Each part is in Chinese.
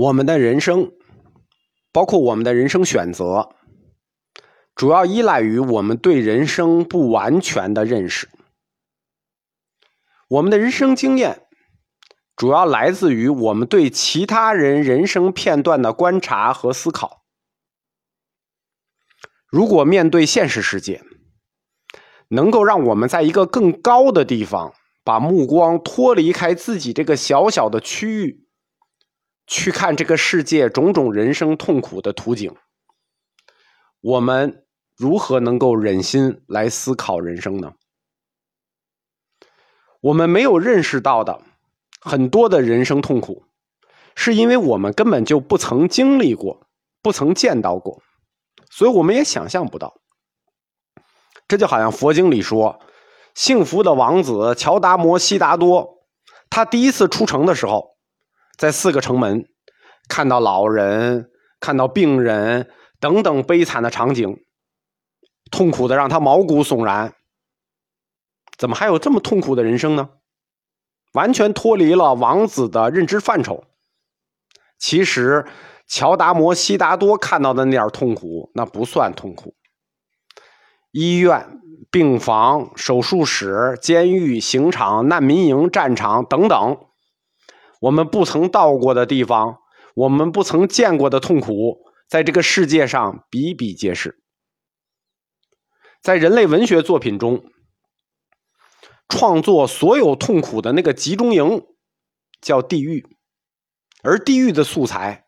我们的人生，包括我们的人生选择，主要依赖于我们对人生不完全的认识。我们的人生经验，主要来自于我们对其他人人生片段的观察和思考。如果面对现实世界，能够让我们在一个更高的地方，把目光脱离开自己这个小小的区域。去看这个世界种种人生痛苦的图景，我们如何能够忍心来思考人生呢？我们没有认识到的很多的人生痛苦，是因为我们根本就不曾经历过，不曾见到过，所以我们也想象不到。这就好像佛经里说，幸福的王子乔达摩悉达多，他第一次出城的时候。在四个城门，看到老人、看到病人等等悲惨的场景，痛苦的让他毛骨悚然。怎么还有这么痛苦的人生呢？完全脱离了王子的认知范畴。其实，乔达摩悉达多看到的那点痛苦，那不算痛苦。医院、病房、手术室、监狱、刑场、难民营、战场等等。我们不曾到过的地方，我们不曾见过的痛苦，在这个世界上比比皆是。在人类文学作品中，创作所有痛苦的那个集中营叫地狱，而地狱的素材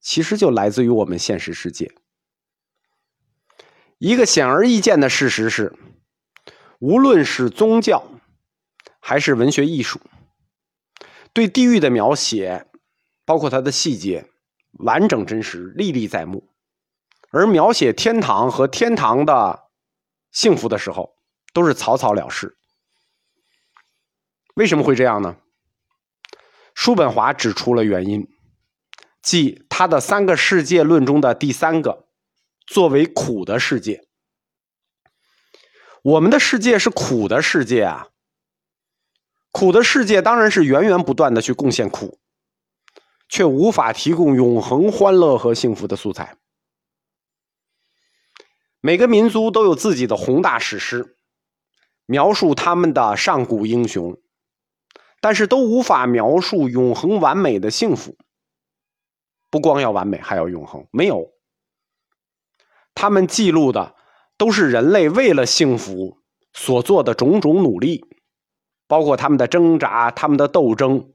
其实就来自于我们现实世界。一个显而易见的事实是，无论是宗教还是文学艺术。对地狱的描写，包括它的细节，完整真实，历历在目；而描写天堂和天堂的幸福的时候，都是草草了事。为什么会这样呢？叔本华指出了原因，即他的三个世界论中的第三个，作为苦的世界。我们的世界是苦的世界啊。苦的世界当然是源源不断的去贡献苦，却无法提供永恒欢乐和幸福的素材。每个民族都有自己的宏大史诗，描述他们的上古英雄，但是都无法描述永恒完美的幸福。不光要完美，还要永恒。没有，他们记录的都是人类为了幸福所做的种种努力。包括他们的挣扎，他们的斗争，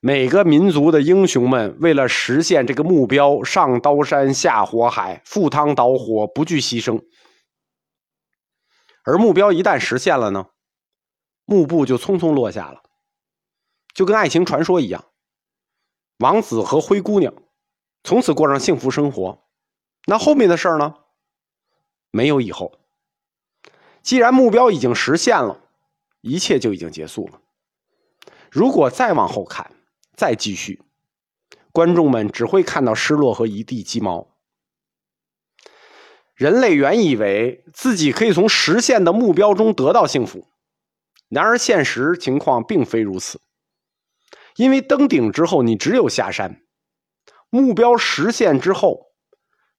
每个民族的英雄们为了实现这个目标，上刀山下火海，赴汤蹈火，不惧牺牲。而目标一旦实现了呢，幕布就匆匆落下了，就跟爱情传说一样，王子和灰姑娘从此过上幸福生活。那后面的事儿呢？没有以后。既然目标已经实现了。一切就已经结束了。如果再往后看，再继续，观众们只会看到失落和一地鸡毛。人类原以为自己可以从实现的目标中得到幸福，然而现实情况并非如此。因为登顶之后，你只有下山；目标实现之后，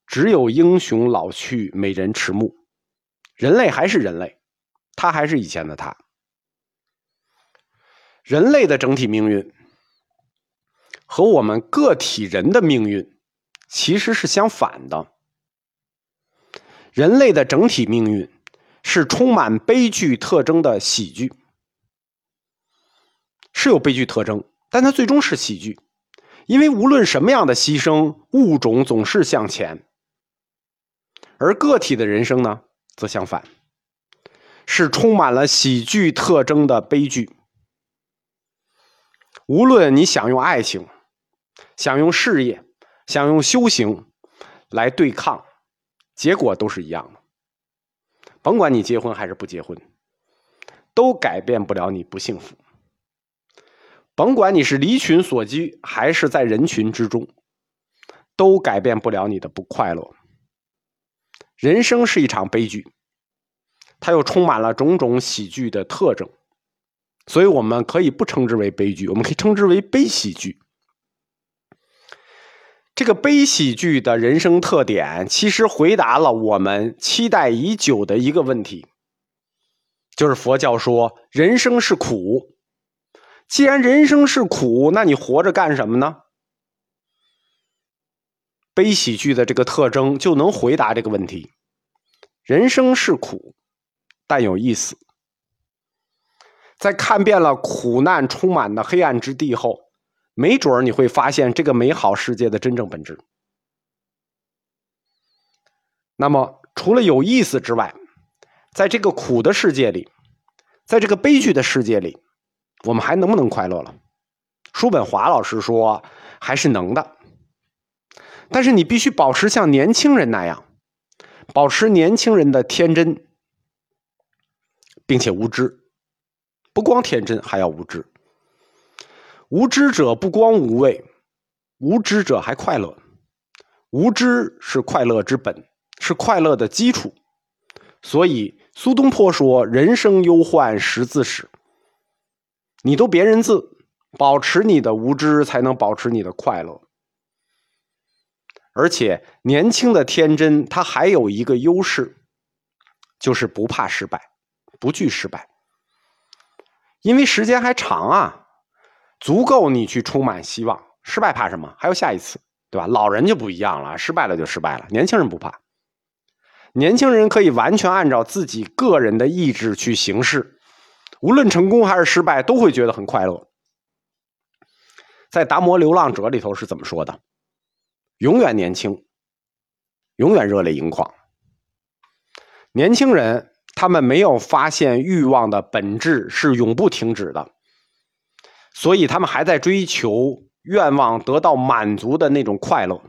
只有英雄老去，美人迟暮。人类还是人类，他还是以前的他。人类的整体命运和我们个体人的命运其实是相反的。人类的整体命运是充满悲剧特征的喜剧，是有悲剧特征，但它最终是喜剧，因为无论什么样的牺牲，物种总是向前。而个体的人生呢，则相反，是充满了喜剧特征的悲剧。无论你想用爱情、想用事业、想用修行来对抗，结果都是一样的。甭管你结婚还是不结婚，都改变不了你不幸福。甭管你是离群所居还是在人群之中，都改变不了你的不快乐。人生是一场悲剧，它又充满了种种喜剧的特征。所以我们可以不称之为悲剧，我们可以称之为悲喜剧。这个悲喜剧的人生特点，其实回答了我们期待已久的一个问题，就是佛教说人生是苦。既然人生是苦，那你活着干什么呢？悲喜剧的这个特征就能回答这个问题。人生是苦，但有意思。在看遍了苦难充满的黑暗之地后，没准你会发现这个美好世界的真正本质。那么，除了有意思之外，在这个苦的世界里，在这个悲剧的世界里，我们还能不能快乐了？叔本华老师说，还是能的。但是你必须保持像年轻人那样，保持年轻人的天真，并且无知。不光天真，还要无知。无知者不光无畏，无知者还快乐。无知是快乐之本，是快乐的基础。所以苏东坡说：“人生忧患识字始。”你都别认字，保持你的无知，才能保持你的快乐。而且年轻的天真，他还有一个优势，就是不怕失败，不惧失败。因为时间还长啊，足够你去充满希望。失败怕什么？还有下一次，对吧？老人就不一样了，失败了就失败了。年轻人不怕，年轻人可以完全按照自己个人的意志去行事，无论成功还是失败，都会觉得很快乐。在《达摩流浪者》里头是怎么说的？永远年轻，永远热泪盈眶。年轻人。他们没有发现欲望的本质是永不停止的，所以他们还在追求愿望得到满足的那种快乐。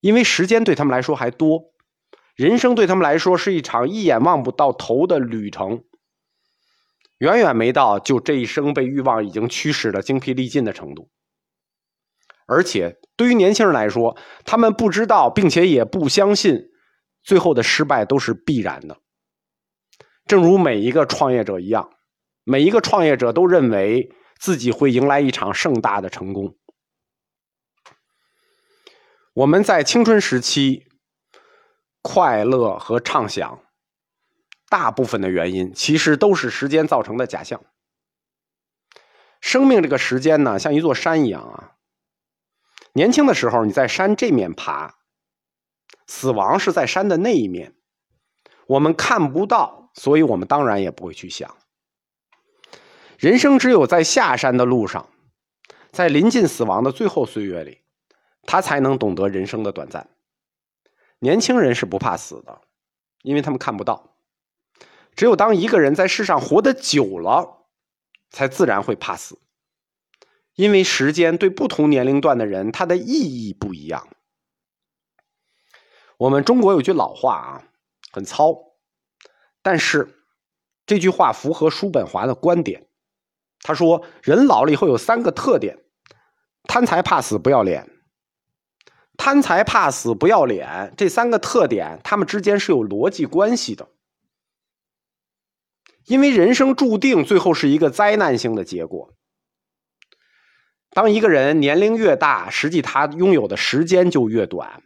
因为时间对他们来说还多，人生对他们来说是一场一眼望不到头的旅程，远远没到就这一生被欲望已经驱使的精疲力尽的程度。而且对于年轻人来说，他们不知道，并且也不相信，最后的失败都是必然的。正如每一个创业者一样，每一个创业者都认为自己会迎来一场盛大的成功。我们在青春时期快乐和畅想，大部分的原因其实都是时间造成的假象。生命这个时间呢，像一座山一样啊。年轻的时候你在山这面爬，死亡是在山的那一面，我们看不到。所以我们当然也不会去想，人生只有在下山的路上，在临近死亡的最后岁月里，他才能懂得人生的短暂。年轻人是不怕死的，因为他们看不到。只有当一个人在世上活得久了，才自然会怕死，因为时间对不同年龄段的人，它的意义不一样。我们中国有句老话啊，很糙。但是这句话符合叔本华的观点。他说：“人老了以后有三个特点：贪财、怕死、不要脸。贪财、怕死、不要脸这三个特点，他们之间是有逻辑关系的。因为人生注定最后是一个灾难性的结果。当一个人年龄越大，实际他拥有的时间就越短，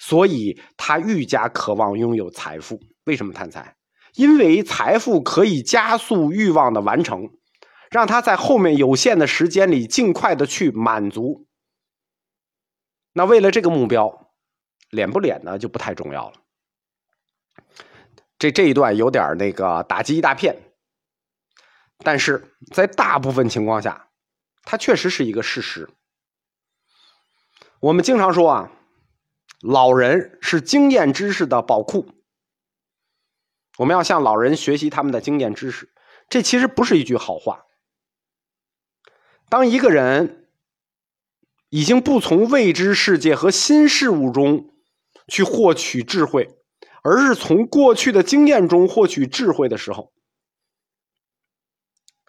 所以他愈加渴望拥有财富。为什么贪财？”因为财富可以加速欲望的完成，让他在后面有限的时间里尽快的去满足。那为了这个目标，脸不脸呢就不太重要了。这这一段有点那个打击一大片，但是在大部分情况下，它确实是一个事实。我们经常说啊，老人是经验知识的宝库。我们要向老人学习他们的经验知识，这其实不是一句好话。当一个人已经不从未知世界和新事物中去获取智慧，而是从过去的经验中获取智慧的时候，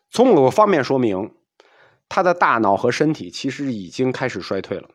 从某个方面说明，他的大脑和身体其实已经开始衰退了。